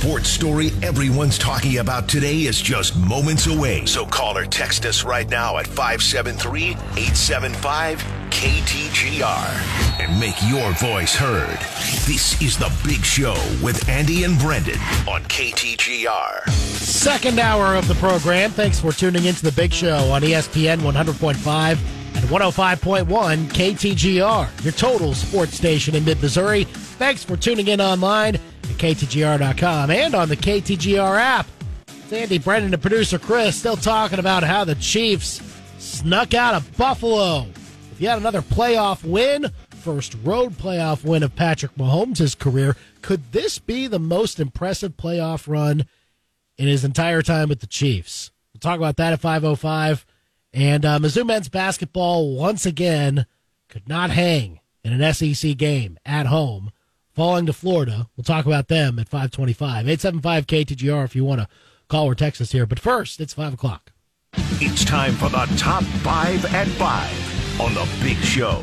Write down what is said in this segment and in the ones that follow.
sports story everyone's talking about today is just moments away. So call or text us right now at 573 875 KTGR and make your voice heard. This is The Big Show with Andy and Brendan on KTGR. Second hour of the program. Thanks for tuning into The Big Show on ESPN 100.5 and 105.1 KTGR, your total sports station in mid Missouri. Thanks for tuning in online at KTGR.com and on the KTGR app. It's Andy Brendan and producer Chris still talking about how the Chiefs snuck out of Buffalo. If you had another playoff win, first road playoff win of Patrick Mahomes' career, could this be the most impressive playoff run in his entire time with the Chiefs? We'll talk about that at 505. And uh, Mizzou men's basketball once again could not hang in an SEC game at home, falling to Florida. We'll talk about them at 525. 875 KTGR if you want to call or text us here. But first, it's 5 o'clock. It's time for the top five at five on The Big Show.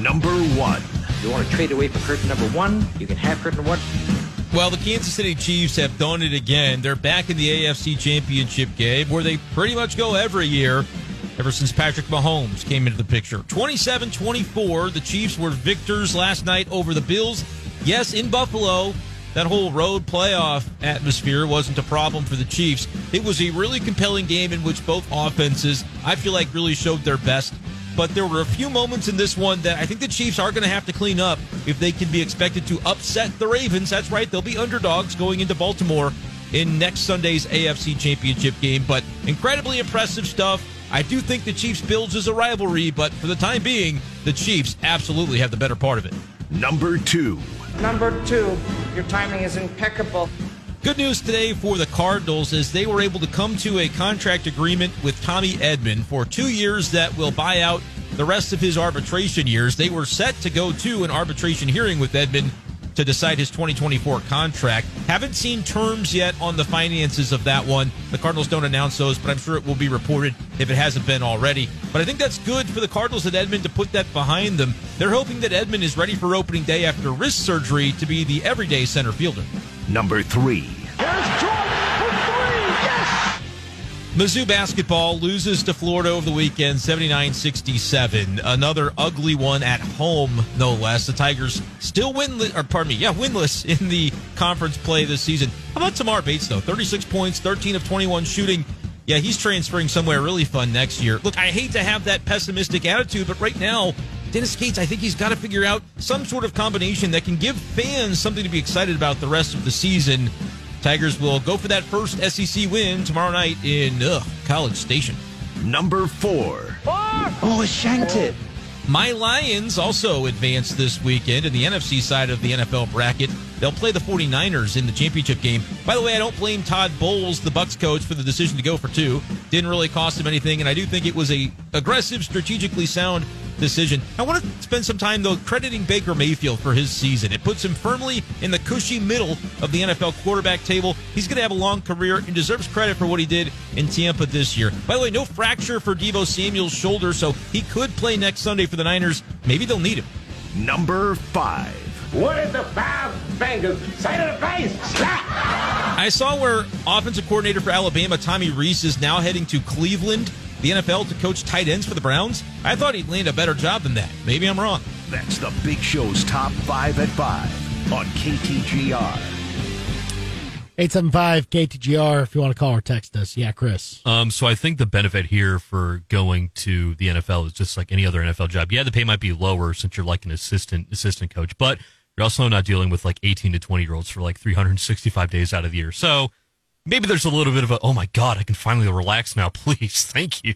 Number one. You want to trade away for curtain number one? You can have curtain one. Well, the Kansas City Chiefs have done it again. They're back in the AFC Championship game where they pretty much go every year ever since Patrick Mahomes came into the picture. 27 24, the Chiefs were victors last night over the Bills. Yes, in Buffalo, that whole road playoff atmosphere wasn't a problem for the Chiefs. It was a really compelling game in which both offenses, I feel like, really showed their best. But there were a few moments in this one that I think the Chiefs are going to have to clean up if they can be expected to upset the Ravens. That's right, they'll be underdogs going into Baltimore in next Sunday's AFC Championship game. But incredibly impressive stuff. I do think the Chiefs Bills is a rivalry, but for the time being, the Chiefs absolutely have the better part of it. Number two. Number two, your timing is impeccable. Good news today for the Cardinals is they were able to come to a contract agreement with Tommy Edman for two years that will buy out the rest of his arbitration years. They were set to go to an arbitration hearing with Edman to decide his 2024 contract. Haven't seen terms yet on the finances of that one. The Cardinals don't announce those, but I'm sure it will be reported if it hasn't been already. But I think that's good for the Cardinals at Edman to put that behind them. They're hoping that Edman is ready for opening day after wrist surgery to be the everyday center fielder. Number three. Mizzou basketball loses to Florida over the weekend, 79-67. Another ugly one at home, no less. The Tigers still winless, or pardon me, yeah, winless in the conference play this season. How about Tamar Bates, though? 36 points, 13 of 21 shooting. Yeah, he's transferring somewhere really fun next year. Look, I hate to have that pessimistic attitude, but right now, Dennis Gates, I think he's got to figure out some sort of combination that can give fans something to be excited about the rest of the season. Tigers will go for that first SEC win tomorrow night in ugh, College Station. Number four. four. Oh, it shanked it. My Lions also advanced this weekend in the NFC side of the NFL bracket. They'll play the 49ers in the championship game. By the way, I don't blame Todd Bowles, the Bucs coach, for the decision to go for two. Didn't really cost him anything, and I do think it was a aggressive, strategically sound decision. I want to spend some time though crediting Baker Mayfield for his season. It puts him firmly in the cushy middle of the NFL quarterback table. He's going to have a long career and deserves credit for what he did in Tampa this year. By the way, no fracture for Deebo Samuel's shoulder, so he could play next Sunday for the Niners. Maybe they'll need him. Number five. What is the five fingers? Say to the face, slap! I saw where offensive coordinator for Alabama, Tommy Rees, is now heading to Cleveland, the NFL, to coach tight ends for the Browns. I thought he'd land a better job than that. Maybe I'm wrong. That's the Big Show's top five at five on KTGR. 875 KTGR if you want to call or text us. Yeah, Chris. Um, so I think the benefit here for going to the NFL is just like any other NFL job. Yeah, the pay might be lower since you're like an assistant assistant coach, but you're also not dealing with like 18 to 20 year olds for like 365 days out of the year. So maybe there's a little bit of a, oh my God, I can finally relax now. Please. Thank you.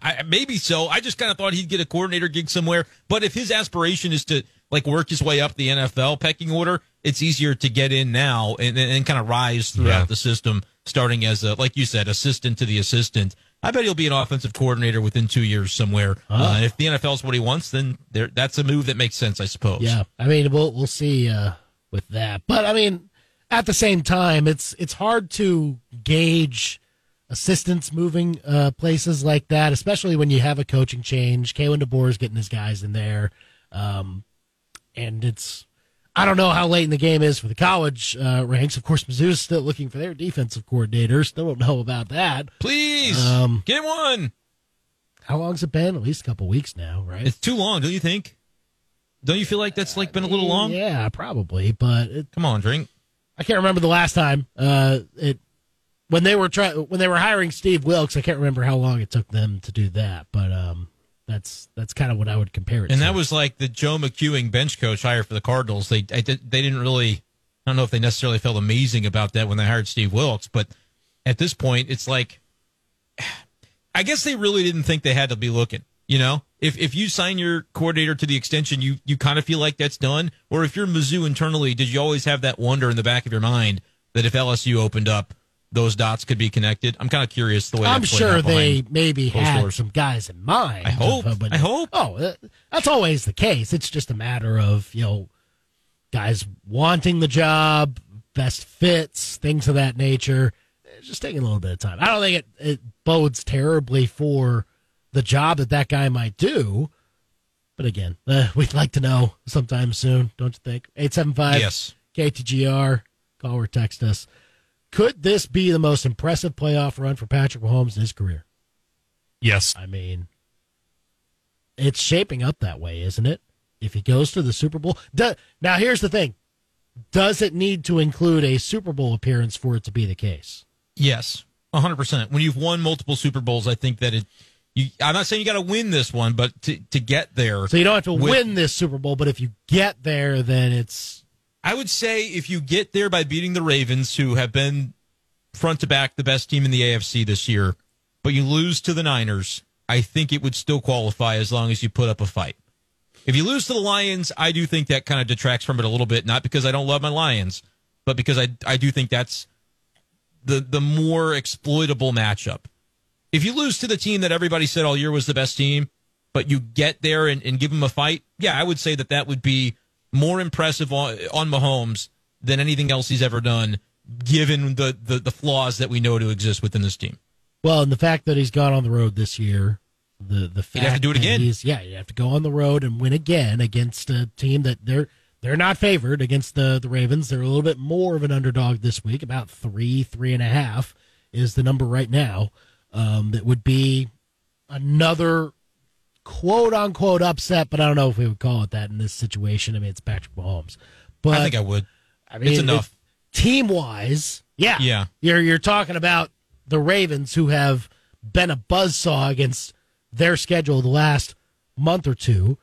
I, maybe so. I just kind of thought he'd get a coordinator gig somewhere. But if his aspiration is to like work his way up the NFL pecking order, it's easier to get in now and, and kind of rise throughout Yeah. the system, starting as a, like you said, assistant to the assistant. I bet he'll be an offensive coordinator within two years somewhere. Uh, if the NFL is what he wants, then there, that's a move that makes sense, I suppose. Yeah, I mean, we'll we'll see uh, with that. But I mean, at the same time, it's it's hard to gauge assistants moving uh, places like that, especially when you have a coaching change. Kalen DeBoer is getting his guys in there, um, and it's. I don't know how late in the game is for the college uh, ranks. Of course, Mizzou's still looking for their defensive coordinator. Still don't know about that. Please Um, get one. How long's it been? At least a couple weeks now, right? It's too long, don't you think? Don't you feel like that's like been a little long? Yeah, probably. But it, Come on, drink. I can't remember the last time uh, it when they were trying when they were hiring Steve Wilks. I can't remember how long it took them to do that, but um, that's that's kind of what I would compare it. To. And to. that was like the Joe McEwing bench coach hire for the Cardinals. They I they didn't really. I don't know if they necessarily felt amazing about that when they hired Steve Wilks, but at this point, it's like, I guess they really didn't think they had to be looking. You know, if if you sign your coordinator to the extension, you you kind of feel like that's done. Or if you're Mizzou internally, did you always have that wonder in the back of your mind that if LSU opened up, those dots could be connected? I'm kind of curious the way. I'm sure they maybe had doors. some guys in mind. I hope. but- I hope. Oh, uh, that's always the case. It's just a matter of you know guys wanting the job, best fits, things of that nature. It's just taking a little bit of time. I don't think it, it bodes terribly for the job that that guy might do. But again, uh, we'd like to know sometime soon, don't you think? 875 Yes. KTGR. Call or text us. Could this be the most impressive playoff run for Patrick Mahomes in his career? Yes. I mean, it's shaping up that way, isn't it? If he goes to the Super Bowl. Do, now, here's the thing Does it need to include a Super Bowl appearance for it to be the case? Yes, hundred percent. When you've won multiple Super Bowls, I think that it. You, I'm not saying you got to win this one, but to to get there. So you don't have to with- win this Super Bowl, but if you get there, then it's. I would say if you get there by beating the Ravens, who have been front to back the best team in the AFC this year, but you lose to the Niners, I think it would still qualify as long as you put up a fight. If you lose to the Lions, I do think that kind of detracts from it a little bit, not because I don't love my Lions, but because I I do think that's the the more exploitable matchup. If you lose to the team that everybody said all year was the best team, but you get there and, and give them a fight, yeah, I would say that that would be more impressive on, on Mahomes than anything else he's ever done, given the, the, the flaws that we know to exist within this team. Well, and the fact that he's gone on the road this year, the the fact you have to do it again. Yeah, you have to go on the road and win again against a team that they're they're not favored against the the Ravens. They're a little bit more of an underdog this week, about three three and a half is the number right now. Um, that would be another quote unquote upset, but I don't know if we would call it that in this situation. I mean, it's Patrick Mahomes, but I think I would. I mean, It's enough. Team wise, yeah, Yeah. You're you're talking about the Ravens who have been a buzzsaw against their schedule the last month or two,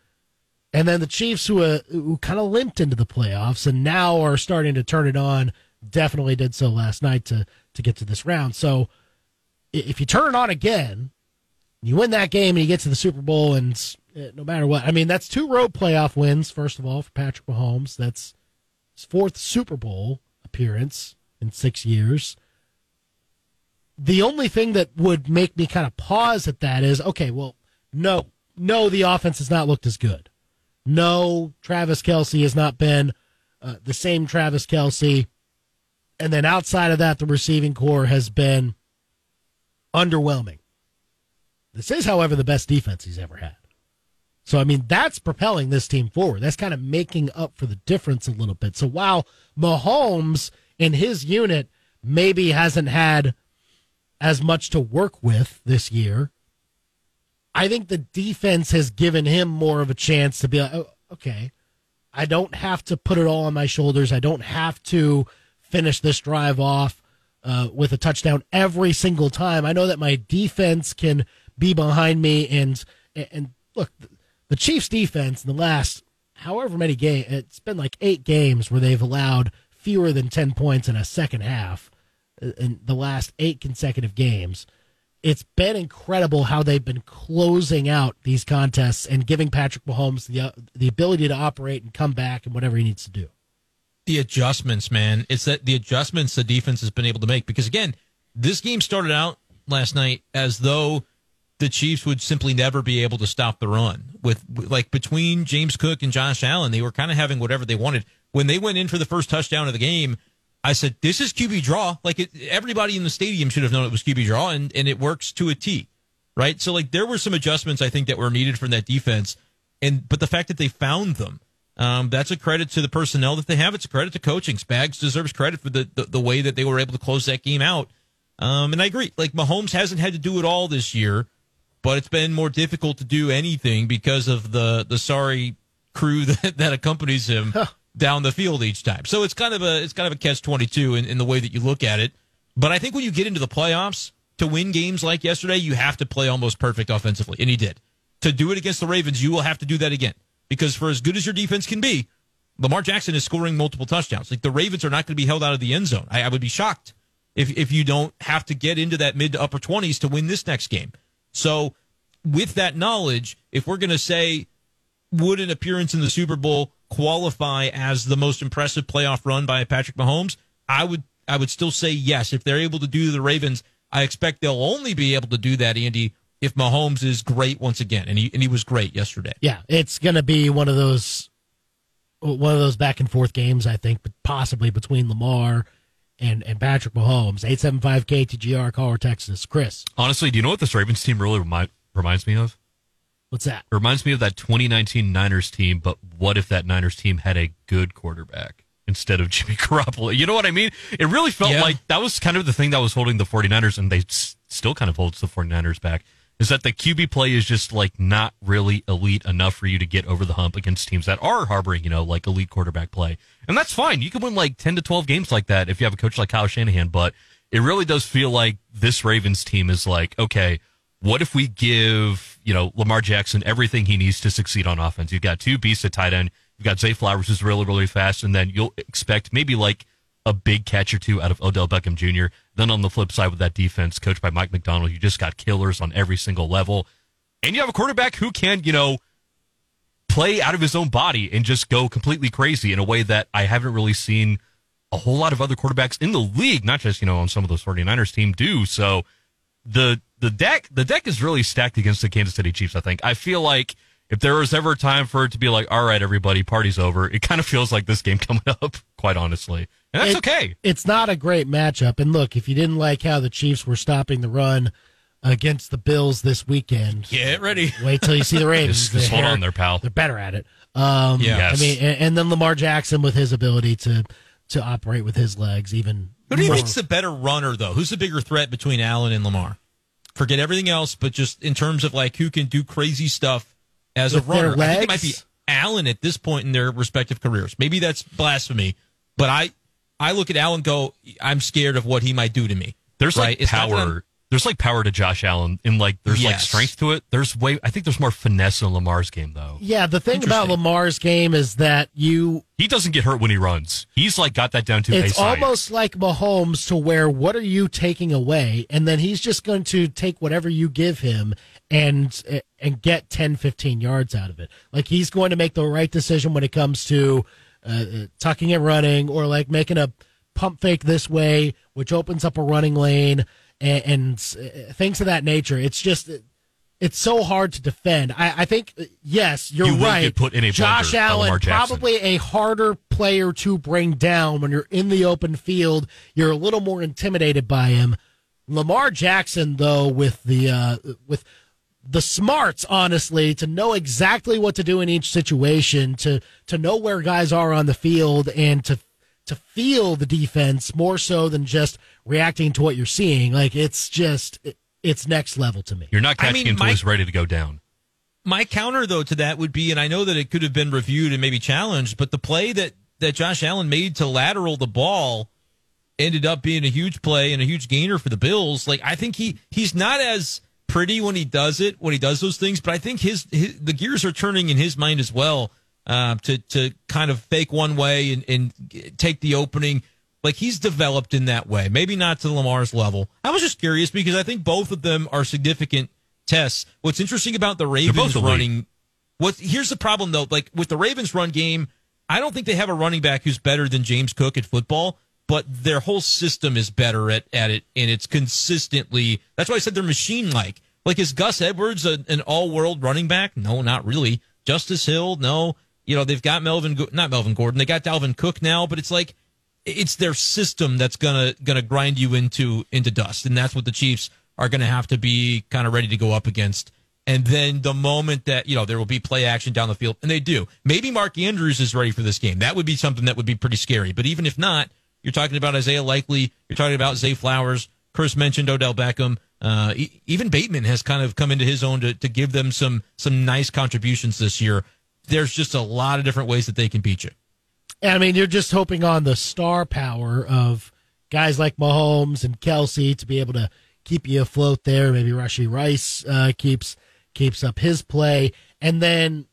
and then the Chiefs who uh, who kind of limped into the playoffs and now are starting to turn it on. Definitely did so last night to to get to this round. So if you turn it on again, you win that game and you get to the Super Bowl, and uh, no matter what, I mean that's two road playoff wins. First of all, for Patrick Mahomes, that's his fourth Super Bowl appearance in six years. The only thing that would make me kind of pause at that is okay, well, no, no, the offense has not looked as good. No, Travis Kelce has not been uh, the same Travis Kelce. And then outside of that, the receiving corps has been underwhelming. This is, however, the best defense he's ever had. So, I mean, that's propelling this team forward. That's kind of making up for the difference a little bit. So, while Mahomes in his unit maybe hasn't had as much to work with this year, I think the defense has given him more of a chance to be like, oh, okay, I don't have to put it all on my shoulders. I don't have to finish this drive off uh, with a touchdown every single time. I know that my defense can be behind me. And and look, the Chiefs' defense in the last however many games, it's been like eight games where they've allowed fewer than ten points in a second half uh, in the last eight consecutive games. It's been incredible how they've been closing out these contests and giving Patrick Mahomes the uh, the ability to operate and come back and whatever he needs to do. The adjustments, man. It's that the adjustments the defense has been able to make. Because again, this game started out last night as though the Chiefs would simply never be able to stop the run. With like between James Cook and Josh Allen, they were kind of having whatever they wanted. When they went in for the first touchdown of the game, I said, "This is QB draw." Like it, everybody in the stadium should have known it was QB draw, and and it works to a T, right? So like there were some adjustments I think that were needed from that defense, and but the fact that they found them Um, that's a credit to the personnel that they have. It's a credit to coaching. Spags deserves credit for the, the, the way that they were able to close that game out. Um, and I agree. Like Mahomes hasn't had to do it all this year, but it's been more difficult to do anything because of the the sorry crew that, that accompanies him down the field each time. So it's kind of a it's kind of a catch twenty two in, in the way that you look at it. But I think when you get into the playoffs to win games like yesterday, you have to play almost perfect offensively, and he did. To do it against the Ravens, you will have to do that again because for as good as your defense can be, Lamar Jackson is scoring multiple touchdowns. Like the Ravens are not going to be held out of the end zone. I, I would be shocked if if you don't have to get into that mid to upper twenties to win this next game. So with that knowledge, if we're going to say would an appearance in the Super Bowl qualify as the most impressive playoff run by Patrick Mahomes? I would I would still say yes. If they're able to do the Ravens, I expect they'll only be able to do that, Andy, if Mahomes is great once again, and he and he was great yesterday. Yeah, it's going to be one of those one of those back and forth games. I think, but possibly between Lamar and and Patrick Mahomes. Eight seven five KTGR, caller Texas. Chris, Honestly, do you know what this Ravens team really remi- reminds me of? what's that? It reminds me of that 2019 Niners team, but what if that Niners team had a good quarterback instead of Jimmy Garoppolo? You know what I mean? It really felt Yeah. like that was kind of the thing that was holding the 49ers, and they s- still kind of holds the 49ers back, is that the QB play is just like not really elite enough for you to get over the hump against teams that are harboring, you know, like elite quarterback play. And that's fine. You can win like 10 to 12 games like that if you have a coach like Kyle Shanahan, but it really does feel like this Ravens team is like, okay, what if we give you know Lamar Jackson everything he needs to succeed on offense? You've got two beasts at tight end. You've got Zay Flowers who's really really fast, and then you'll expect maybe like a big catch or two out of Odell Beckham Jr. Then on the flip side with that defense, coached by Mike Macdonald, you just got killers on every single level, and you have a quarterback who can you know play out of his own body and just go completely crazy in a way that I haven't really seen a whole lot of other quarterbacks in the league, not just, you know, on some of those 49ers team do. So the the deck the deck is really stacked against the Kansas City Chiefs, I think. I feel like if there was ever a time for it to be like, all right, everybody, party's over, it kind of feels like this game coming up, quite honestly. And that's It- okay. It's not a great matchup. And look, if you didn't like how the Chiefs were stopping the run against the Bills this weekend, Get ready. wait till you see the Ravens. Just, just hold They're- on there, pal. They're better at it. Um, Yeah. I mean, and, and then Lamar Jackson with his ability to to operate with his legs, even. Who do you more. think's the better runner, though? Who's the bigger threat between Allen and Lamar? Forget everything else, but just in terms of like who can do crazy stuff as With a runner, I think it might be? Allen at this point in their respective careers. Maybe that's blasphemy, but I I look at Allen go, I'm scared of what he might do to me. There's right? like It's not that I'm- power. There's like power to Josh Allen, and like there's like strength to it. There's way. I think there's more finesse in Lamar's game, though. Yeah, the thing about Lamar's game is that you He doesn't get hurt when he runs. He's like got that down to it's science. almost like Mahomes to where what are you taking away and then he's just going to take whatever you give him and and get 10 15 yards out of it. Like he's going to make the right decision when it comes to uh, tucking and running or like making a pump fake this way which opens up a running lane and, and uh, things of that nature. It's just it's so hard to defend. I, I think yes, you're You right. put in a Josh Allen probably a harder player to bring down when you're in the open field. You're a little more intimidated by him. Lamar Jackson, though, with the uh, with the smarts, honestly, to know exactly what to do in each situation, to to know where guys are on the field, and to to feel the defense more so than just reacting to what you're seeing. Like it's just it- it's next level to me. You're not I catching mean, until my- he's ready to go down. My counter though to that would be, and I know that it could have been reviewed and maybe challenged, but the play that that Josh Allen made to lateral the ball ended up being a huge play and a huge gainer for the Bills. Like I think he he's not as pretty when he does it when he does those things, but I think his, his the gears are turning in his mind as well uh, to to kind of fake one way and, and take the opening. Like he's developed in that way. Maybe not to Lamar's level. I was just curious because I think both of them are significant tests. What's interesting about the Ravens running what here's the problem though, like with the Ravens run game, I don't think they have a running back who's better than James Cook at football, but their whole system is better at, at it and it's consistently that's why I said they're machine like. Like is Gus Edwards a, an all world running back? No, not really. Justice Hill, no. You know, they've got Melvin not Melvin Gordon, they got Dalvin Cook now, but it's like it's their system that's gonna gonna grind you into into dust, and that's what the Chiefs are gonna have to be kind of ready to go up against And then the moment that, you know, there will be play action down the field, and they do. Maybe Mark Andrews is ready for this game. That would be something that would be pretty scary. But even if not, you're talking about Isaiah Likely, you're talking about Zay Flowers. Chris mentioned Odell Beckham. Uh, even Bateman has kind of come into his own to, to give them some some nice contributions this year. There's just a lot of different ways that they can beat you. I mean, you're just hoping on the star power of guys like Mahomes and Kelce to be able to keep you afloat there. Maybe Rashee Rice uh, keeps keeps up his play, and then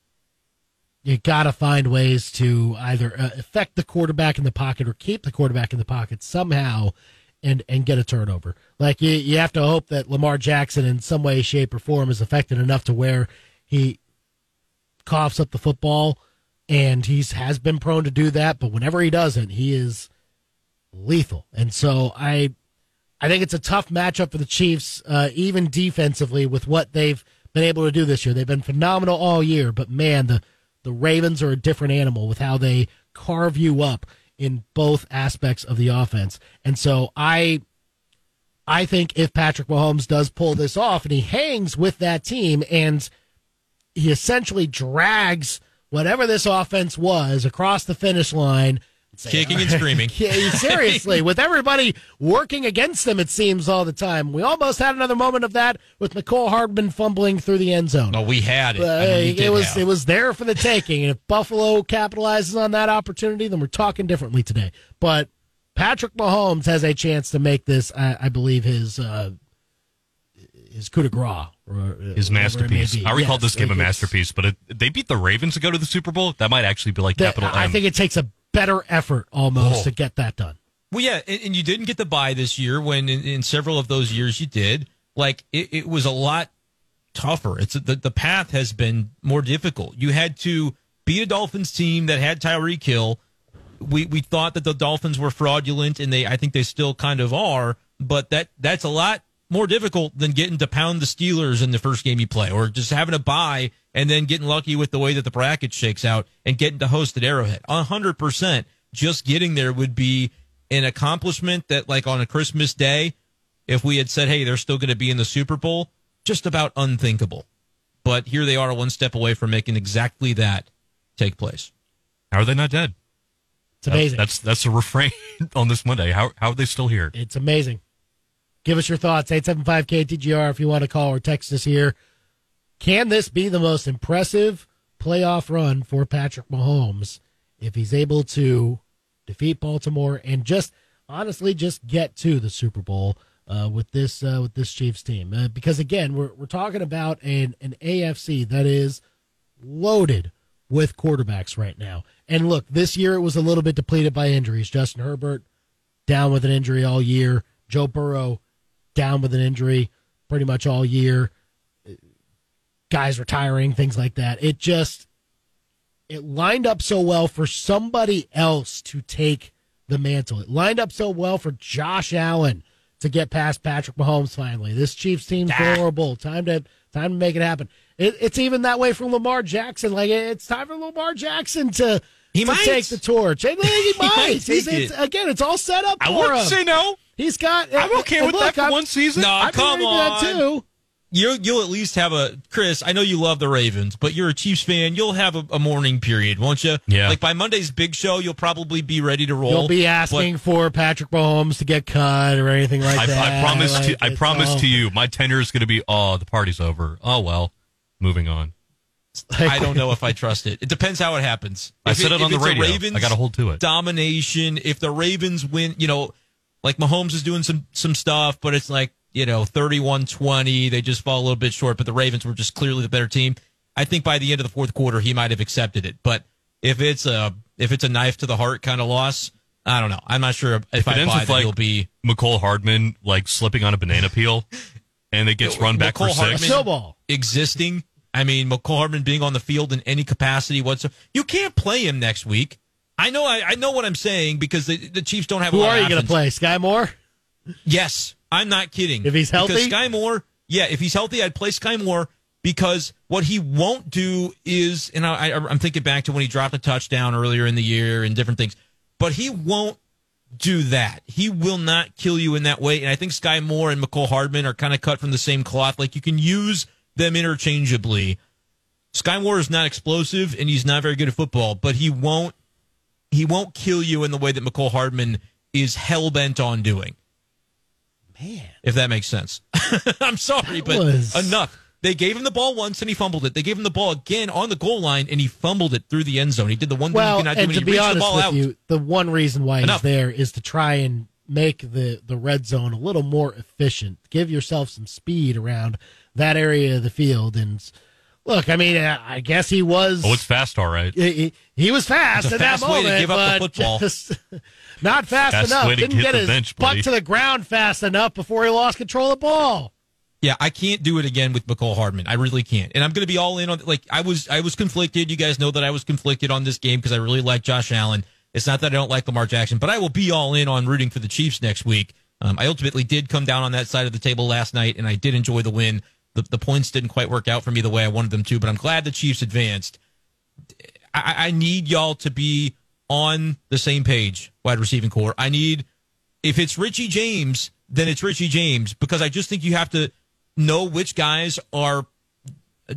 you got to find ways to either uh, affect the quarterback in the pocket or keep the quarterback in the pocket somehow, and and get a turnover. Like you, you have to hope that Lamar Jackson, in some way, shape, or form, is affected enough to where he coughs up the football, and he's has been prone to do that. But whenever he doesn't, he is lethal. And so I, I think it's a tough matchup for the Chiefs, uh, even defensively, with what they've been able to do this year. They've been phenomenal all year, but man, the the Ravens are a different animal with how they carve you up in both aspects of the offense. And so I I think if Patrick Mahomes does pull this off and he hangs with that team and he essentially drags whatever this offense was across the finish line say, Kicking and screaming. Seriously, with everybody working against them, it seems all the time. We almost had another moment of that with Mecole Hardman fumbling through the end zone. No, we had it. I Uh, mean, we it was have. it was there for the taking, and if Buffalo capitalizes on that opportunity, then we're talking differently today. But Patrick Mahomes has a chance to make this, I, I believe, his uh, his coup de grace, or, uh, His whatever it may masterpiece. I called Yes, this game a masterpiece, but it, they beat the Ravens to go to the Super Bowl. That might actually be like that- capital I M. think it takes a better effort almost Oh. to get that done. Well, yeah, and, and you didn't get the bye this year when in, in several of those years you did. Like it, it was a lot tougher. It's the the path has been more difficult. You had to beat a Dolphins team that had Tyreek Hill. We we thought that the Dolphins were fraudulent, and they I think they still kind of are. But that that's a lot more difficult than getting to pound the Steelers in the first game you play, or just having a bye and then getting lucky with the way that the bracket shakes out and getting to host at Arrowhead. A hundred percent, just getting there would be an accomplishment that, like on a Christmas day, if we had said, "Hey, they're still going to be in the Super Bowl," just about unthinkable. But here they are, one step away from making exactly that take place. How are they not dead? It's amazing. That's that's a refrain on this Monday. How how are they still here? It's amazing. Give us your thoughts. 875 KTGR if you want to call or text us here. Can this be the most impressive playoff run for Patrick Mahomes if he's able to defeat Baltimore and just honestly just get to the Super Bowl uh, with this uh, with this Chiefs team? Uh, because again, we're we're talking about an an AFC that is loaded with quarterbacks right now. And look, this year it was a little bit depleted by injuries. Justin Herbert down with an injury all year. Joe Burrow down with an injury pretty much all year. Guys retiring, things like that. It just it lined up so well for somebody else to take the mantle. It lined up so well for Josh Allen to get past Patrick Mahomes finally. This Chiefs team's horrible. Time to time to make it happen. It, it's even that way for Lamar Jackson. Like it's time for Lamar Jackson to He to might. take the torch. And he might. might He's- it's- it. again, it's all set up for I wouldn't him. say no. He's got. I'm okay and with look, that for one season. No, I'm come ready for that on. too. You you'll at least have a Chris. I know you love the Ravens, but you're a Chiefs fan. You'll have a, a mourning period, won't you? Yeah. Like by Monday's big show, you'll probably be ready to roll. You'll be asking for Patrick Mahomes to get cut or anything like I, that. I promise Like, to I promise all- to you, my tenure is going to be oh the party's over. Oh well, moving on. But I don't know if I trust it. It depends how it happens. I said it on if the it's a radio. Ravens I got to hold to it. domination. If the Ravens win, you know, like Mahomes is doing some some stuff, but it's like, you know, 31-20, they just fall a little bit short, but the Ravens were just clearly the better team. I think by the end of the fourth quarter he might have accepted it. But if it's a if it's a knife to the heart kind of loss, I don't know. I'm not sure if, If it I ends buy with that like he'll be Mecole Hardman like slipping on a banana peel, and it gets run back for Mecole six. A Hardman- snowball. existing. I mean, Mecole Hardman being on the field in any capacity whatsoever. You can't play him next week. I know. I, I know what I'm saying because the, the Chiefs don't have. Who a lot are you going to play? Skyy Moore? Yes, I'm not kidding. If he's healthy? because Skyy Moore. Yeah, if he's healthy, I'd play Skyy Moore because what he won't do is, and I, I, I'm thinking back to when he dropped a touchdown earlier in the year and different things, but he won't do that. He will not kill you in that way. And I think Skyy Moore and Mecole Hardman are kind of cut from the same cloth. Like you can use them interchangeably. Skyy Moore is not explosive and he's not very good at football, but he won't he won't kill you in the way that Mecole Hardman is hell bent on doing. Man. If that makes sense. I'm sorry, but was- enough. They gave him the ball once and he fumbled it. They gave him the ball again on the goal line and he fumbled it through the end zone. He did the one thing Well, you cannot do and to he be the honest ball with out. you, the one reason why Enough. he's there is to try and make the the red zone a little more efficient. Give yourself some speed around that area of the field. And look, I mean, uh, I guess he was. Oh, it's fast, all right. he, he- he was fast It's a at fast that way to moment, give up the but football. just not fast, Fast enough. way to Didn't hit get the his bench, butt buddy. to the ground fast enough before he lost control of the ball. Yeah, I can't do it again with Mecole Hardman. I really can't. And I'm going to be all in on like I was I was conflicted. You guys know that I was conflicted on this game because I really like Josh Allen. It's not that I don't like Lamar Jackson, but I will be all in on rooting for the Chiefs next week. Um, I ultimately did come down on that side of the table last night, and I did enjoy the win. The, the points didn't quite work out for me the way I wanted them to, but I'm glad the Chiefs advanced. I, I need y'all to be on the same page, wide receiving corps. I need if it's Richie James, then it's Richie James because I just think you have to know which guys are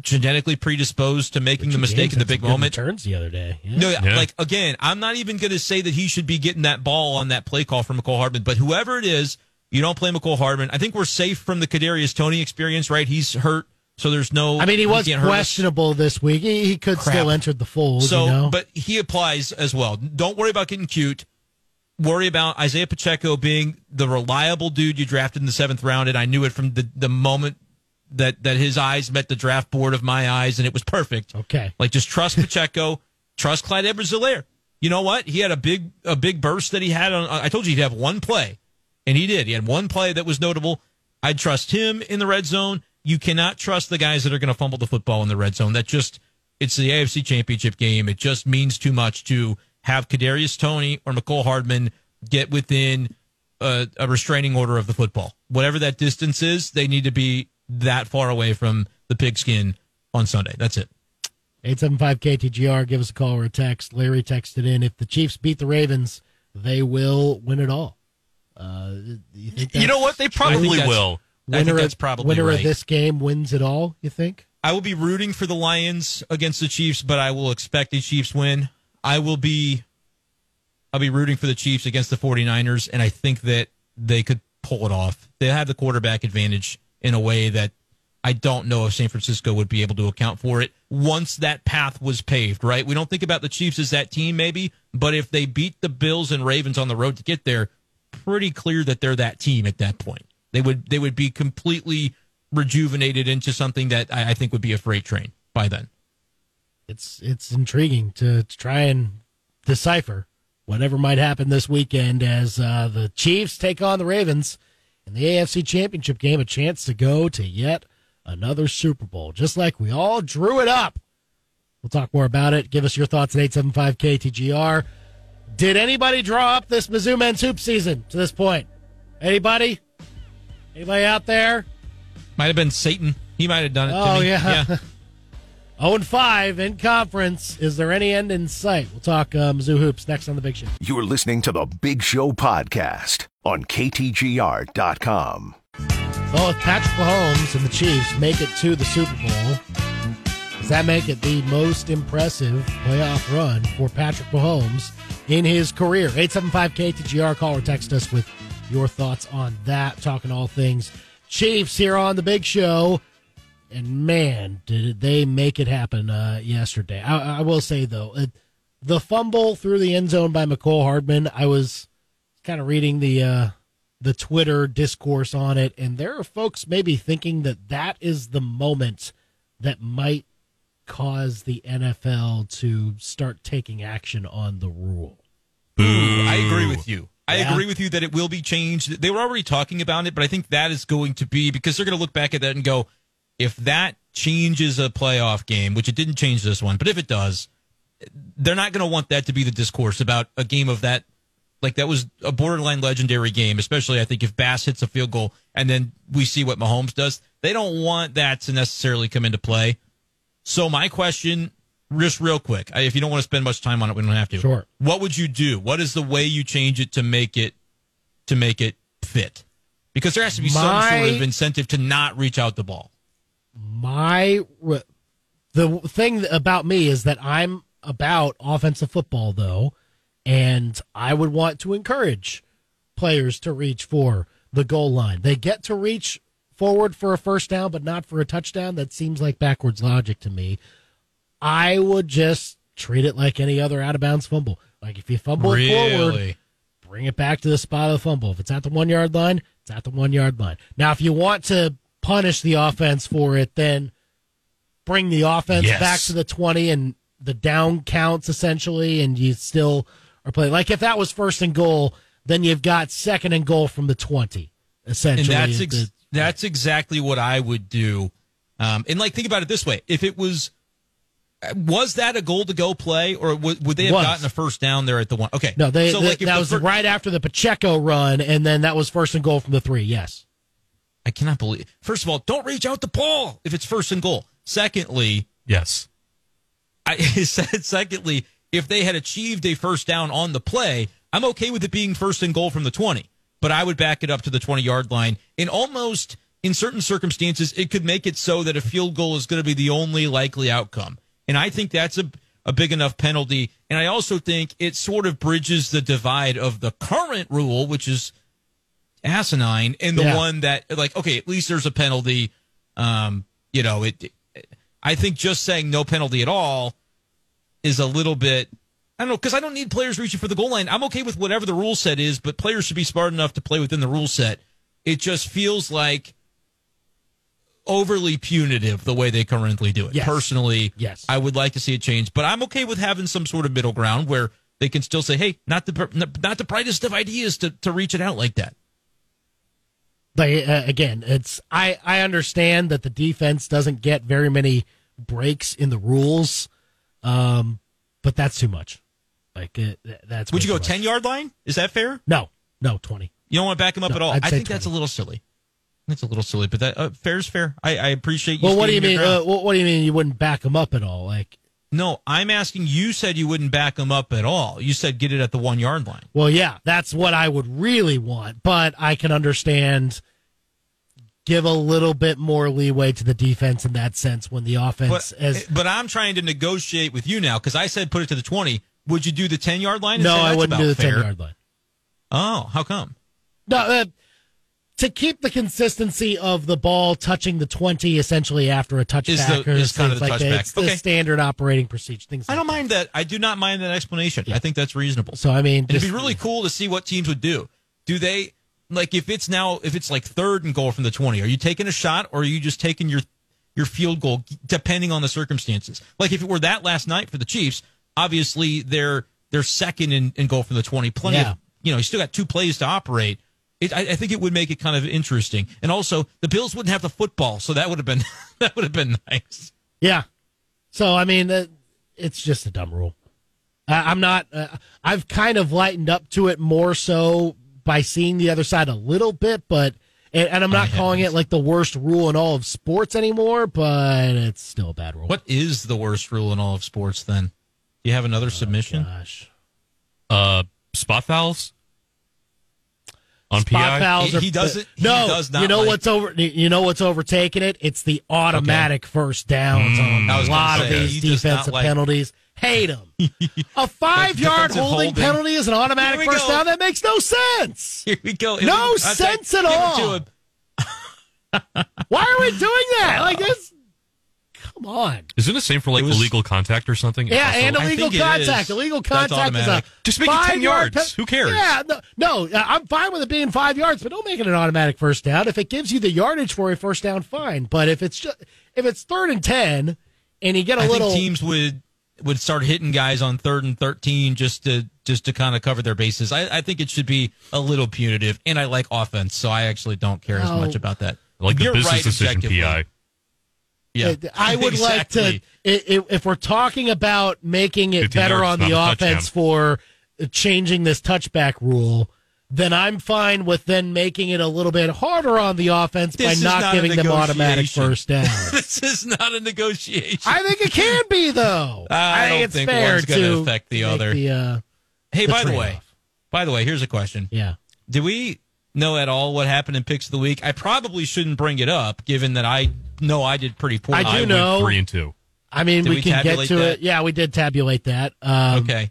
genetically predisposed to making the mistake James in the big good moment. Turns the other day. Yeah. No, Yeah. like again, I'm not even going to say that he should be getting that ball on that play call from Mecole Hardman, but whoever it is, you don't play Mecole Hardman. I think we're safe from the Kadarius Toney experience, right? He's hurt, so there's no. I mean, he was can't us. questionable this week. He, he could Crap. still enter the fold. So, you know? but he applies as well. Don't worry about getting cute. Worry about Isaiah Pacheco being the reliable dude you drafted in the seventh round, and I knew it from the, the moment that that his eyes met the draft board of my eyes, and it was perfect. Okay. like just trust Pacheco, trust Clyde Edwards-Helaire. You know what? He had a big a big burst that he had on. I told you he'd have one play, and he did. He had one play that was notable. I'd trust him in the red zone. You cannot trust the guys that are going to fumble the football in the red zone. That just it's the AFC Championship game. It just means too much to have Kadarius Toney or Mecole Hardman get within a, a restraining order of the football. Whatever that distance is, they need to be that far away from the pigskin on Sunday. That's it. 875 KTGR, give us a call or a text. Larry texted in if the Chiefs beat the Ravens, they will win it all. Uh, you, You know what? They probably will. I think winner that's of- probably winner right. of this game wins it all. You think? I will be rooting for the Lions against the Chiefs, but I will expect the Chiefs win. I will be I'll be rooting for the Chiefs against the 49ers and I think that they could pull it off. They have the quarterback advantage in a way that I don't know if San Francisco would be able to account for it once that path was paved, right? We don't think about the Chiefs as that team maybe, but if they beat the Bills and Ravens on the road to get there, pretty clear that they're that team at that point. They would they would be completely rejuvenated into something that I, I think would be a freight train by then. It's it's intriguing to, to try and decipher whatever might happen this weekend as uh, the Chiefs take on the Ravens in the AFC Championship game. A chance to go to yet another Super Bowl, just like we all drew it up. We'll talk more about it. Give us your thoughts at 875 KTGR. Did anybody draw up this Mizzou men's hoop season to this point? Anybody? Anybody out there? Might have been Satan. He might have done it. Oh, to me. yeah. yeah. 0 and 5 in conference. Is there any end in sight? We'll talk uh, Mizzou hoops next on the Big Show. You're listening to the Big Show podcast on KTGR.com. Well, if Patrick Mahomes and the Chiefs make it to the Super Bowl, does that make it the most impressive playoff run for Patrick Mahomes in his career? 875 KTGR. Call or text us with your thoughts on that. Talking all things Chiefs here on the Big Show. And man, did they make it happen uh, yesterday. I, I will say, though, it, the fumble through the end zone by Mecole Hardman, I was kind of reading the uh, the Twitter discourse on it, and there are folks maybe thinking that that is the moment that might cause the NFL to start taking action on the rule. Ooh, I agree with you. I Yeah. agree with you that it will be changed. They were already talking about it, but I think that is going to be because they're going to look back at that and go, if that changes a playoff game, which it didn't change this one, but if it does, they're not going to want that to be the discourse about a game of that. Like that was a borderline legendary game, especially I think if Bass hits a field goal and then we see what Mahomes does. They don't want that to necessarily come into play. So my question, just real quick, if you don't want to spend much time on it, we don't have to. Sure. What would you do? What is the way you change it to make it to make it fit? Because there has to be some sort of incentive to not reach out the ball. my the thing about me is that I'm about offensive football though, and I would want to encourage players to reach for the goal line. They get to reach forward for a first down, but not for a touchdown. That seems like backwards logic to me. I would just treat it like any other out of bounds fumble. Like if you fumble it forward, bring it back to the spot of the fumble. If it's at the one yard line, it's at the one yard line. Now, if you want to punish the offense for it, then bring the offense Yes. back to the 20 and the down counts essentially, and you still are playing. Like if that was first and goal, then you've got second and goal from the 20, and essentially. that's The- ex- that's exactly what I would do. Um, and like, think about it this way: if it was, was that a goal to go play, or would, would they have Was. gotten a first down there at the one? Okay, no, they, So, they- like, that the was fir- right after the Pacheco run, and then that was first and goal from the three. Yes. I cannot believe. First of all, don't reach out to Paul if it's first and goal. Secondly, Yes. I said secondly, if they had achieved a first down on the play, I'm okay with it being first and goal from the 20, but I would back it up to the 20 yard line. And almost in certain circumstances, it could make it so that a field goal is going to be the only likely outcome. And I think that's a, a big enough penalty. And I also think it sort of bridges the divide of the current rule, which is asinine, and the Yeah. one that, like, okay, at least there's a penalty. Um, you know, it. I think just saying no penalty at all is a little bit. I don't know because I don't need players reaching for the goal line. I'm okay with whatever the rule set is, but players should be smart enough to play within the rule set. It just feels like overly punitive the way they currently do it. Yes. Personally, Yes. I would like to see it change, but I'm okay with having some sort of middle ground where they can still say, "Hey, not the not the brightest of ideas to to reach it out like that." But uh, again, it's I I understand that the defense doesn't get very many breaks in the rules, um, but that's too much. Like it, that's Would you go ten yard line? Is that fair? No, no twenty. You don't want to back him up No, at all. I'd I think that's a little silly. That's a little silly, but that uh, fair is fair. I, I appreciate you. Well, what do you mean? Uh, what, what do you mean you wouldn't back them up at all? Like, no, I'm asking. You said you wouldn't back him up at all. You said get it at the one yard line. well, yeah, that's what I would really want, but I can understand. Give a little bit more leeway to the defense in that sense when the offense But, as but I'm trying to negotiate with you now because I said put it to the 20. Would you do the 10 yard line? no, say I wouldn't do the ten yard line. Oh, how come? No, uh, to keep the consistency of the ball touching the twenty essentially after a touchback Is the- or is kind of the like that. touchback. It's the standard operating procedure. Things I don't mind that. I do not mind that explanation. I think that's reasonable. So I mean, And it'd be just- really cool to see what teams would do. Do they like if it's now if it's like third and goal from the twenty? Are you taking a shot or are you just taking your your field goal depending on the circumstances? Like if it were that last night for the Chiefs, obviously they're they're second in, in goal from the twenty. Plenty Yeah. of you know you still got two plays to operate. It, I, I think it would make it kind of interesting, and also the Bills wouldn't have the football, so that would have been that would have been nice. Yeah. So I mean, uh, it's just a dumb rule. I, I'm not. Uh, I've kind of lightened up to it more so by seeing the other side a little bit, but and, and I'm not calling it like the worst rule in all of sports anymore. But it's still a bad rule. What is the worst rule in all of sports? Then, you have another submission? Gosh. Uh, spot fouls on Spot PI. fouls He- are he doesn't- he no, does not you know like- what's over. You know what's overtaking it? It's the automatic first downs on Mm, I a lot of these he does not defensive like- penalties. Hate them. a five yard holding, holding. penalty is an automatic first go. down. That makes no sense. Here we go. No sense at all. Why are we doing that? Like this? Come on. Isn't it the same for like It was- illegal contact or something? Yeah, Also- and illegal contact. Illegal contact is a automatic. Just make it 10 five-yard yards. Who cares? Yeah, no, no, uh, I'm fine with it being five yards, but don't make it an automatic first down. If it gives you the yardage for a first down, fine. But if it's just if it's third and ten, and you get a I little think teams would would start hitting guys on third and thirteen just to just to kind of cover their bases. I, I think it should be a little punitive, and I like offense, so I actually don't care as No. much about that. like the You're business right, decision. PI. Yeah, Uh, I would exactly. like to, i- i- if we're talking about making it better on the offense for changing this touchback rule, then I'm fine with then making it a little bit harder on the offense This by not, not giving them automatic first down. this is not a negotiation. I think it can be though. I think don't it's think fair one's gonna affect the other. The, uh, hey, the by the way, by the way, here's a question. yeah. Do we know at all what happened in picks of the week? I probably shouldn't bring it up, given that I know I did pretty poorly. I do I went know. three and two. I mean, Did we, we can get to that? it. Yeah, we did tabulate that. Um, Okay.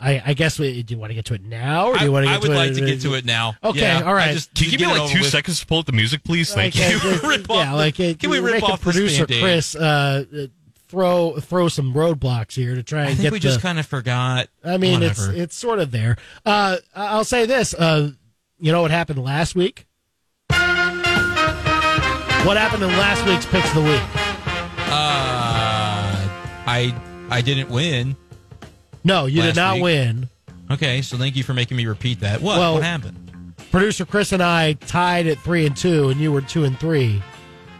I, I guess we do you want to get to it now, or do I, you want to get I would to it? like to get to it now. Okay, Yeah, all right. Just- Can you give me like two with. seconds to pull up the music, please? Thank Like, you. uh, Rip yeah, like uh, can we rip make off this producer Band-Aid? Chris uh, uh, throw throw some roadblocks here to try and I think get we the. just kind of forgot. I mean, Whatever. it's it's sort of there. Uh, I'll say this. Uh, you know what happened last week? What happened in last week's picks of the week? Uh, I I didn't win. No, you did not week? win. Okay, so thank you for making me repeat that. What? Well- what happened? Producer Chris and I tied at three and two, and you were two and three.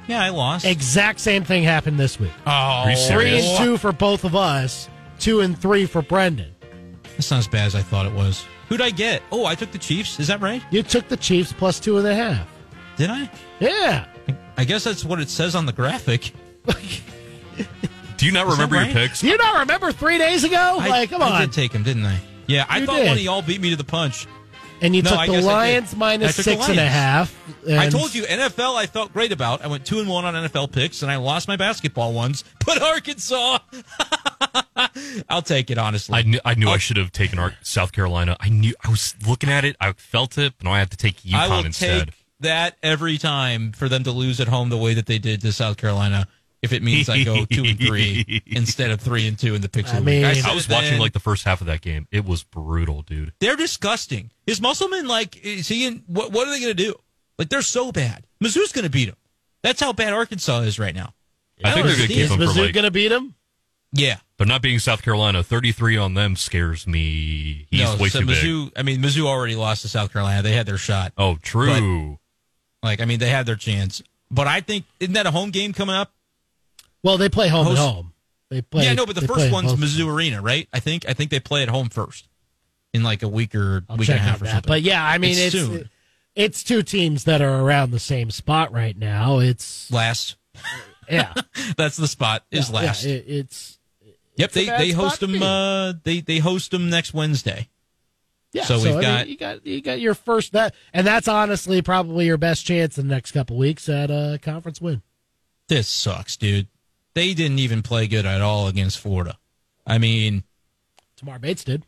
Yeah, I lost. Exact same thing happened this week. oh, you Three and two for both of us. Two and three for Brendan. That's not as bad as I thought it was. Who'd I get? Oh, I took the Chiefs. Is that right? You took the Chiefs plus two and a half. Did I? Yeah. I guess that's what it says on the graphic. Do you not Is that remember your right? picks? Do you not remember three days ago? I, like, come I on. did take him, didn't I? Yeah, I You thought did. one of y'all beat me to the punch. and you No, took I the guess I did. Lions I took the six and a Lions. half. I and- told you NFL. I felt great about. I went two and one on NFL picks, and I lost my basketball ones. But Arkansas, I'll take it honestly. I knew I knew I'll- I should have taken our South Carolina. I knew I was looking at it. I felt it, but now I have to take I will UConn instead. take that every time for them to lose at home the way that they did to South Carolina. If it means I go two and three instead of three and two in the picks I of the week. mean- said I was watching then. like the first half of that game. It was brutal, dude. they're disgusting. Is Musselman like is he in what what are they going to do? Like they're so bad. Mizzou's going to beat them. That's how bad Arkansas is right now. I think they're going to Is keep them Mizzou like. going to beat him? Yeah. But not being South Carolina, 33 on them scares me. He's no, way so too big. Mizzou, I mean, Mizzou already lost to South Carolina. They had their shot. Oh, true. Like, I mean, they had their chance. But I think isn't that a home game coming up? Well, they play home Host- and home. They play. yeah, no, but the first one's. Mizzou Arena, right? I think I think they play at home first in like a week or I'll week and a half or that. something. But yeah, I mean, It's it's soon. it's two teams that are around the same spot right now. It's last, yeah, that's the spot is Yeah, last. yeah, it- it's yep, a they they host them. Uh, they they host them next Wednesday. Yeah. So we've I mean, got- you got you got your first that, and that's honestly probably your best chance in the next couple weeks at a conference win. This sucks, dude. They didn't even play good at all against Florida. I mean, Tamar Bates did.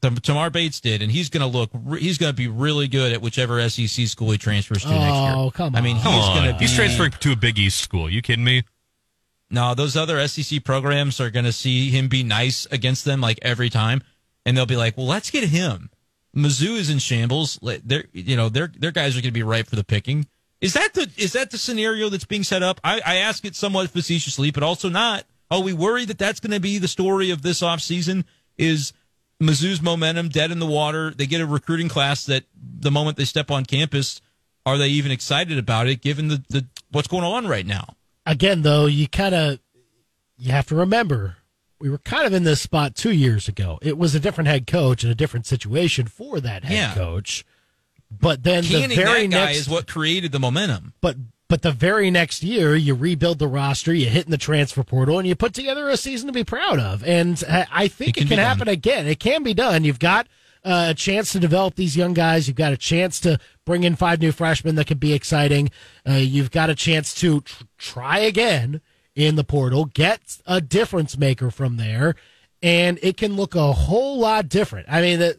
Tam- Tamar Bates did, and he's going to look. re- He's going to be really good at whichever SEC school he transfers to next year. Oh, come on! I mean. Come he's going to. He's transferring to a Big East school. You kidding me? No, those other SEC programs are going to see him be nice against them like every time, and they'll be like, "Well, let's get him." Mizzou is in shambles. They're, you know, their their guys are going to be ripe for the picking. Is that the is that the scenario that's being set up? I, I ask it somewhat facetiously, but also not. Are we worried that that's going to be the story of this offseason? Is Mizzou's momentum dead in the water? They get a recruiting class that the moment they step on campus, are they even excited about it? Given the, the what's going on right now? Again, though, you kind of you have to remember we were kind of in this spot two years ago. It was a different head coach and a different situation for that head Yeah. coach. But then canning the very next is what created the momentum. but but the very next year you rebuild the roster you hit in the transfer portal and you put together a season to be proud of and i think It it can can, happen done. again it can be done you've got uh, a chance to develop these young guys you've got a chance to bring in five new freshmen that could be exciting uh, you've got a chance to tr- try again in the portal get a difference maker from there and it can look a whole lot different i mean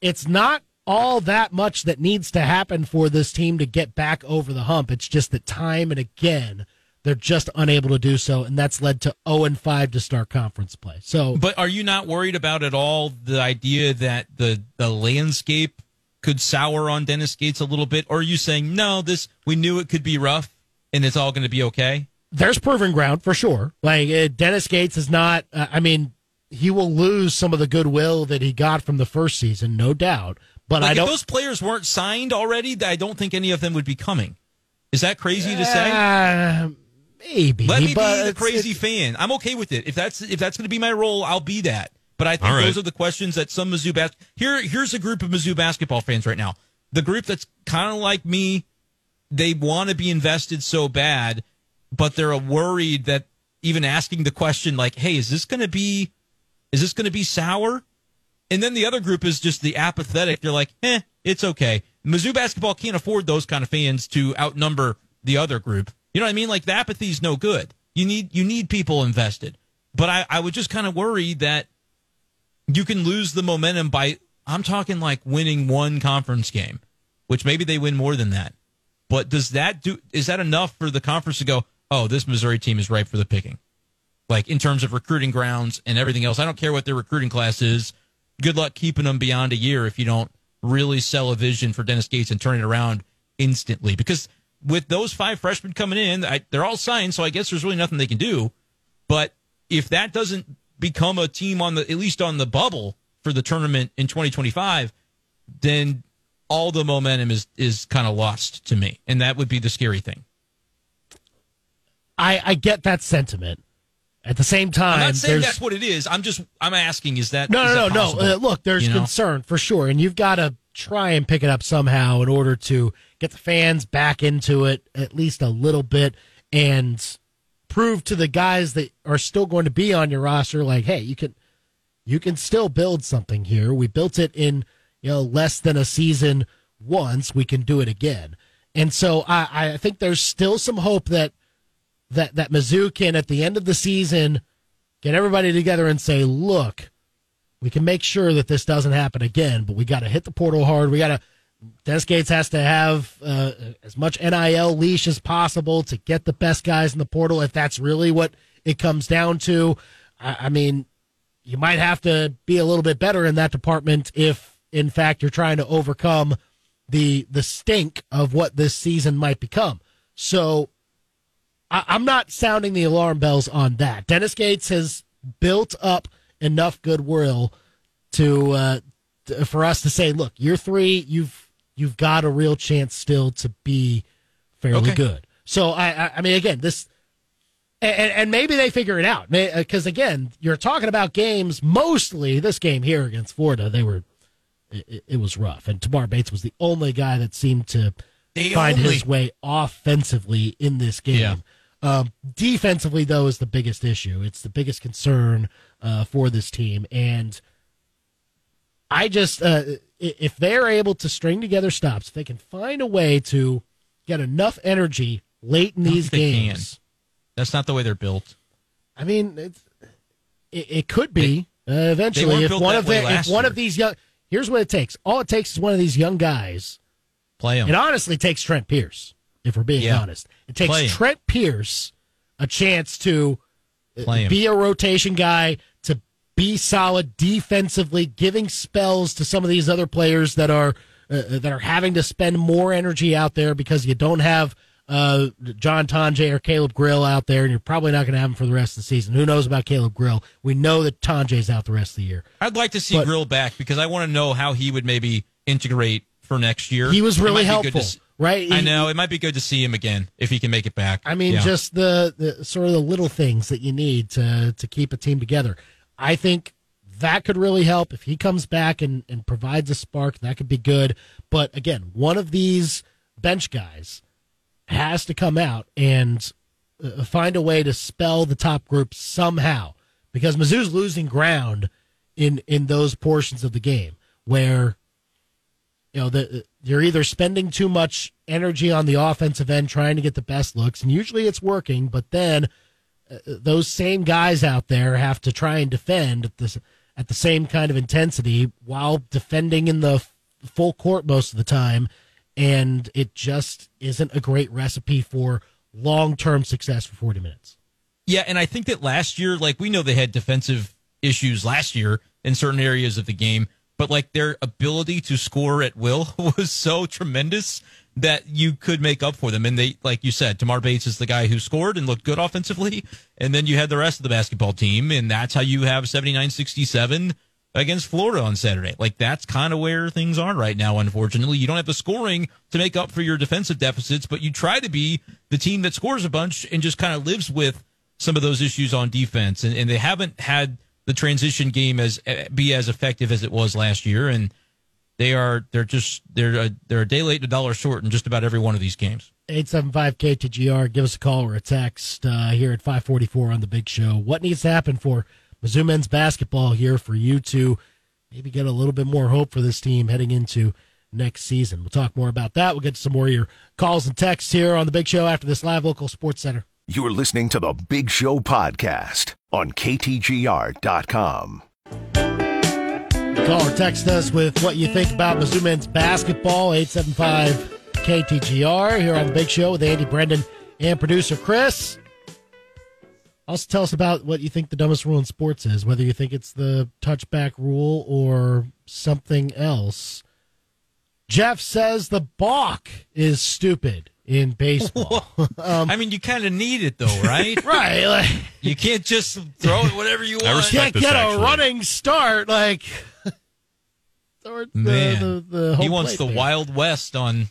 it's not all that much that needs to happen for this team to get back over the hump. It's just that time and again, they're just unable to do so, and that's led to 0 and 5 to start conference play. So, But are you not worried about at all the idea that the the landscape could sour on Dennis Gates a little bit? Or are you saying no? This we knew it could be rough, and it's all going to be okay. There's proving ground for sure. Like uh, Dennis Gates is not. Uh, I mean, he will lose some of the goodwill that he got from the first season, no doubt. But Like I if don't. those players weren't signed already, I don't think any of them would be coming. Is that crazy to say? Uh, maybe. Let me but be the crazy it's- fan. I'm okay with it. If that's if that's going to be my role, I'll be that. But I think All right. those are the questions that some Mizzou bas- here here's a group of Mizzou basketball fans right now. The group that's kind of like me, they want to be invested so bad, but they're worried that even asking the question like, "Hey, is this going to be is this going to be sour?" And then the other group is just the apathetic. They're like, "Eh, it's okay." Mizzou basketball can't afford those kind of fans to outnumber the other group. You know what I mean? Like the apathy's no good. You need you need people invested. But I, I would just kind of worry that you can lose the momentum by I'm talking like winning one conference game, which maybe they win more than that. But does that do is that enough for the conference to go, oh, this Missouri team is ripe for the picking? Like in terms of recruiting grounds and everything else. I don't care what their recruiting class is. Good luck keeping them beyond a year if you don't really sell a vision for Dennis Gates and turn it around instantly. Because with those five freshmen coming in, I, they're all signed, so I guess there's really nothing they can do. But if that doesn't become a team on the at least on the bubble for the tournament in 2025, then all the momentum is is kind of lost to me, and that would be the scary thing. I I get that sentiment. At the same time, I'm not saying that's what it is. I'm just I'm asking is that No, is no, that no, no. Uh, look, there's You know? concern for sure, and you've got to try and pick it up somehow in order to get the fans back into it at least a little bit and prove to the guys that are still going to be on your roster, like, hey, you can, you can still build something here. We built it in you know less than a season once. We can do it again, and so I, I think there's still some hope that that that Mizzou can at the end of the season get everybody together and say, look, we can make sure that this doesn't happen again, but we got to hit the portal hard. We got to. Dennis Gates has to have uh, as much NIL leash as possible to get the best guys in the portal. If that's really what it comes down to, I, I mean, you might have to be a little bit better in that department if, in fact, you're trying to overcome the the stink of what this season might become. So I, I'm not sounding the alarm bells on that. Dennis Gates has built up enough goodwill to, uh, to for us to say, look, year three, you've you've got a real chance still to be fairly Okay. good. So I, I, I mean, again, this. And, and maybe they figure it out because again, you're talking about games. Mostly, this game here against Florida, they were it, it was rough, and Tamar Bates was the only guy that seemed to The find only. his way offensively in this game. Yeah. Um, defensively, though, is the biggest issue. It's the biggest concern uh, for this team, and I just, uh, if they're able to string together stops, if they can find a way to get enough energy late in these they can. games. That's not the way they're built. I mean, it's, it, it could be uh, they eventually if one of the, if one year. of these young. Here's what it takes. All it takes is one of these young guys. Play them. It honestly takes Trent Pierce, if we're being Yeah. honest. It takes Play him. Trent Pierce a chance to uh, Play him. be a rotation guy, to be solid defensively, giving spells to some of these other players that are uh, that are having to spend more energy out there because you don't have uh, John Tonje or Caleb Grill out there, and you're probably not going to have them for the rest of the season. Who knows about Caleb Grill? We know that Tonje's out the rest of the year. I'd like to see But- Grill back because I want to know how he would maybe integrate for next year. He was really helpful, right? I know it might be good to see him again if he can make it back. I mean, Yeah. just the, the sort of the little things that you need to to keep a team together. I think that could really help if he comes back and, and provides a spark. That could be good. But again, one of these bench guys has to come out and uh, find a way to spell the top group somehow because Mizzou's losing ground in in those portions of the game where you know the, you're either spending too much energy on the offensive end trying to get the best looks and usually it's working but then uh, those same guys out there have to try and defend at the at the same kind of intensity while defending in the f- full court most of the time and it just isn't a great recipe for long-term success for 40 minutes. Yeah, and I think that last year, like we know they had defensive issues last year in certain areas of the game, but like their ability to score at will was so tremendous that you could make up for them. And they, like you said, Tamar Bates is the guy who scored and looked good offensively. And then you had the rest of the basketball team, and that's how you have 79 67 against Florida on Saturday. Like that's kind of where things are right now, unfortunately. You don't have the scoring to make up for your defensive deficits, but you try to be the team that scores a bunch and just kind of lives with some of those issues on defense. And, and they haven't had the transition game as eh, be as effective as it was last year. And they are they're just they're a, they're a day late and a dollar short in just about every one of these games. 875 KTGR. Give us a call or a text uh, here at 544 on the big show. What needs to happen for Mizzou men's basketball here for you to maybe get a little bit more hope for this team heading into next season. We'll talk more about that. We'll get some more of your calls and texts here on the Big Show after this live local sports center. You're listening to the Big Show podcast on KTGR.com. Call or text us with what you think about Mizzou men's basketball, 875 KTGR here on the Big Show with Andy Brendan and producer Chris. Also, tell us about what you think the dumbest rule in sports is, whether you think it's the touchback rule or something else. Jeff says the balk is stupid in baseball. um, I mean, you kind of need it though, right? right. Like, you can't just throw it whatever you I want. respect can't this, get a running start. Like, towards the, Man, the, the he wants the there. Wild West on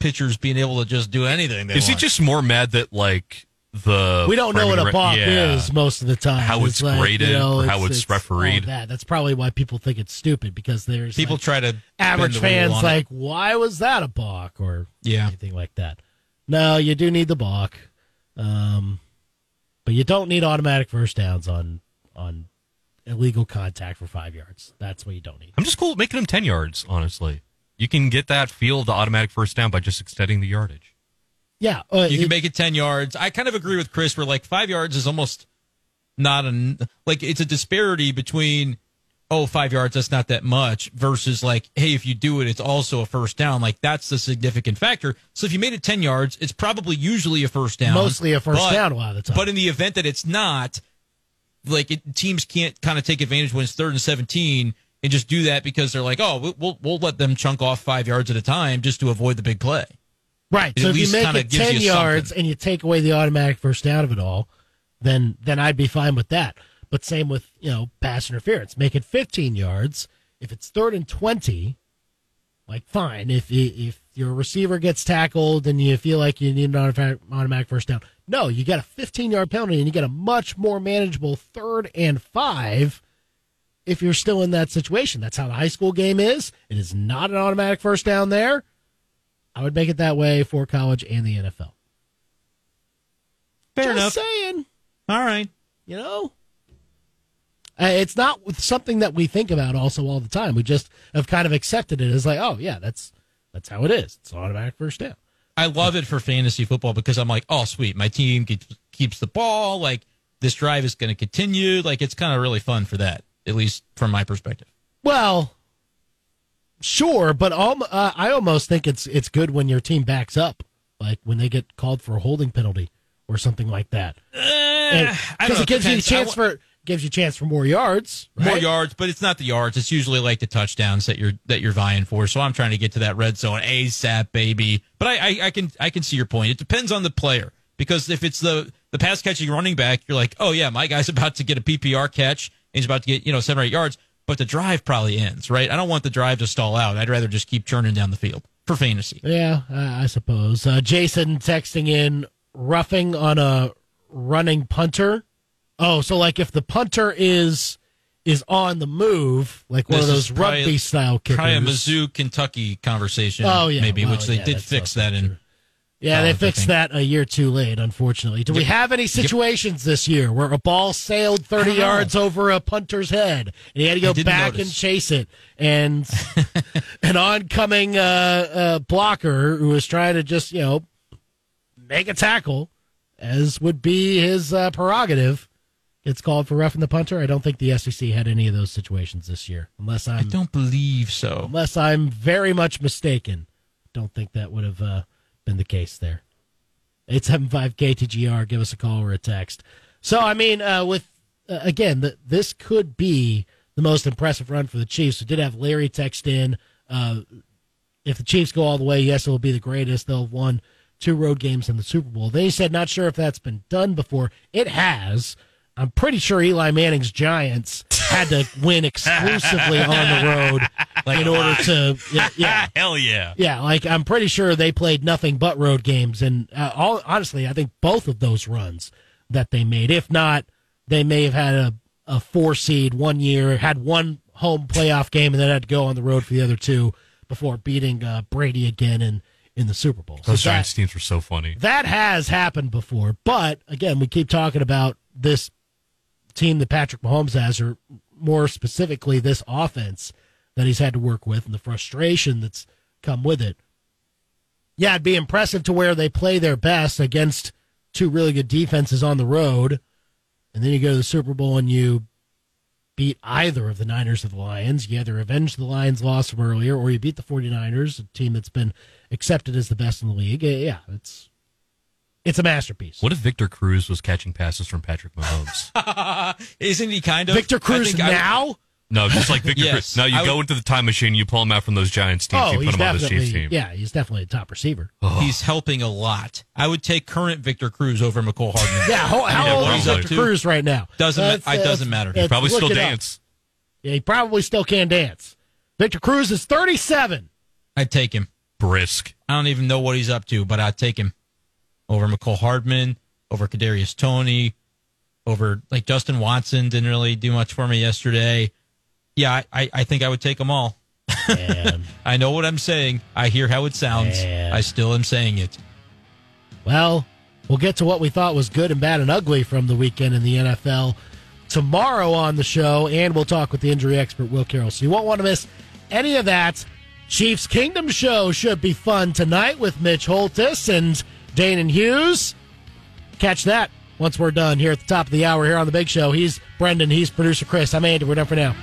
pitchers being able to just do anything. They Is he just more mad that like the We don't know what a framing balk yeah. is most of the time. How it's like, graded you know, or how it's refereed. that. That's probably why people think it's stupid because there's people like, try to average bend the rule fans on it. like, why was that a balk or Yeah. anything like that? No, you do need the balk, um, but you don't need automatic first downs on on illegal contact for five yards. That's what you don't need. I'm just cool with making them ten yards. Honestly, you can get that feel of the automatic first down by just extending the yardage. Yeah, uh, you can it- make it 10 yards. I kind of agree with Chris where like 5 yards is almost not an like it's a disparity between oh, 5 yards that's not that much versus like hey, if you do it it's also a first down. Like that's the significant factor. So if you made it 10 yards, it's probably usually a first down. Mostly a first But- down a lot of the time. But in the event that it's not like it, teams can't kind of take advantage when it's third and 17 and just do that because they're like, "Oh, we'll we'll, let them chunk off 5 yards at a time just to avoid the big play." Right. It So if you make it ten yards something. and you take away the automatic first down of it all, then then I'd be fine with that. But same with you know pass interference. Make it fifteen yards. If it's third and twenty, like fine. If if your receiver gets tackled and you feel like you need an automatic first down, no, you get a fifteen yard penalty and you get a much more manageable third and five. If you're still in that situation, that's how the high school game is. It is not an automatic first down there. I would make it that way for college and the NFL. Fair Just enough. saying, All right. you know. Uh, it's not something that we think about also all the time. We just have kind of accepted it as like, oh yeah, that's that's how it is. It's automatic first down. I love it for fantasy football because I'm like, oh, sweet, my team keeps, the ball. Like this drive is going to continue. Like it's kind of really fun for that, at least from my perspective. Well, sure, but alm- uh, I almost think it's it's good when your team backs up, like when they get called for a holding penalty or something like that, because know, it gives you a depends. I chance for gives you a chance for more yards. more yards, but it's not the yards. It's usually like the touchdowns that you're that you're vying for. So I'm trying to get to that red zone ASAP, baby. But I, I, I can I can see your point. It depends on the player because if it's the the pass catching running back, you're like, oh yeah, my guy's about to get a PPR catch. And he's about to get you know seven or eight yards, but the drive probably ends right. I don't want the drive to stall out. I'd rather just keep churning down the field for fantasy. Yeah, I I suppose. Uh, Jason texting in roughing on a running punter. Oh, so like if the punter is is on the move, like one This of those rugby style kickers. Probably a Mizzou Kentucky conversation. Oh yeah, maybe well, which they yeah, did fix that in. true. Yeah, they fixed that a year too late, unfortunately. Do we have any situations this year where a ball sailed 30 don't yards over a punter's head and he had to go back notice. and chase it? And an oncoming uh, uh, blocker who was trying to just, you know, make a tackle, as would be his uh, prerogative, gets called for roughing the punter. I don't think the SEC had any of those situations this year, unless I I'm don't believe so. unless I'm very much mistaken. Don't think that would have uh, been the case there. 875 KTGR, give us a call or a text. So, I mean, uh, with, uh, again, the, this could be the most impressive run for the Chiefs. We did have Larry text in. Uh, if the Chiefs go all the way, yes, it will be the greatest. They'll have won two road games in the Super Bowl. They said, not sure if that's been done before. It has. I'm pretty sure Eli Manning's Giants had to win exclusively on the road like in order to, yeah, yeah, Hell yeah. yeah. Like I'm pretty sure they played nothing but road games, and uh, all honestly, I think both of those runs that they made, if not, they may have had a, a four seed one year, had one home playoff game, and then had to go on the road for the other two before beating uh, Brady again in in the Super Bowl. So Those that- Giants teams were so funny. that has happened before, but again, we keep talking about this team that Patrick Mahomes has, or more specifically, this offense that he's had to work with, and the frustration that's come with it. Yeah, it'd be impressive to where they play their best against two really good defenses on the road, and then you go to the Super Bowl and you beat either of the Niners or the Lions. You either avenge the Lions' loss from earlier, or you beat the 49ers, a team that's been accepted as the best in the league. Yeah, it's it's a masterpiece. What if Victor Cruz was catching passes from Patrick Mahomes? Isn't he kind of Victor Cruz I think I- now? no, just like Victor Yes, Cruz. No, you I go would- into the time machine, you pull him out from those Giants teams, oh, you put him on this Chiefs team. yeah, he's definitely a top receiver. Oh. He's helping a lot. I would take current Victor Cruz over Mecole Hardman. Yeah, how, how You know, old what is he's up Victor to? Cruz right now? Doesn't ma- it doesn't matter. let's Probably still dance. Yeah, he probably still can dance. Victor Cruz is 37. I'd take him. Brisk. I don't even know what he's up to, but I'd take him over Mecole Hardman, over Kadarius Toney, over like Justin Watson didn't really do much for me yesterday. Yeah, I, I, think I would take them all. I know what I'm saying. I hear how it sounds. Man. I still am saying it. well, we'll get to what we thought was good and bad and ugly from the weekend in the NFL tomorrow on the show, and we'll talk with the injury expert, Will Carroll. So you won't want to miss any of that. Chiefs Kingdom show should be fun tonight with Mitch Holthus and Danan Hughes. Catch that once we're done here at the top of the hour here on the Big Show. He's Brendan. He's producer Chris. I'm Andy. We're done for now.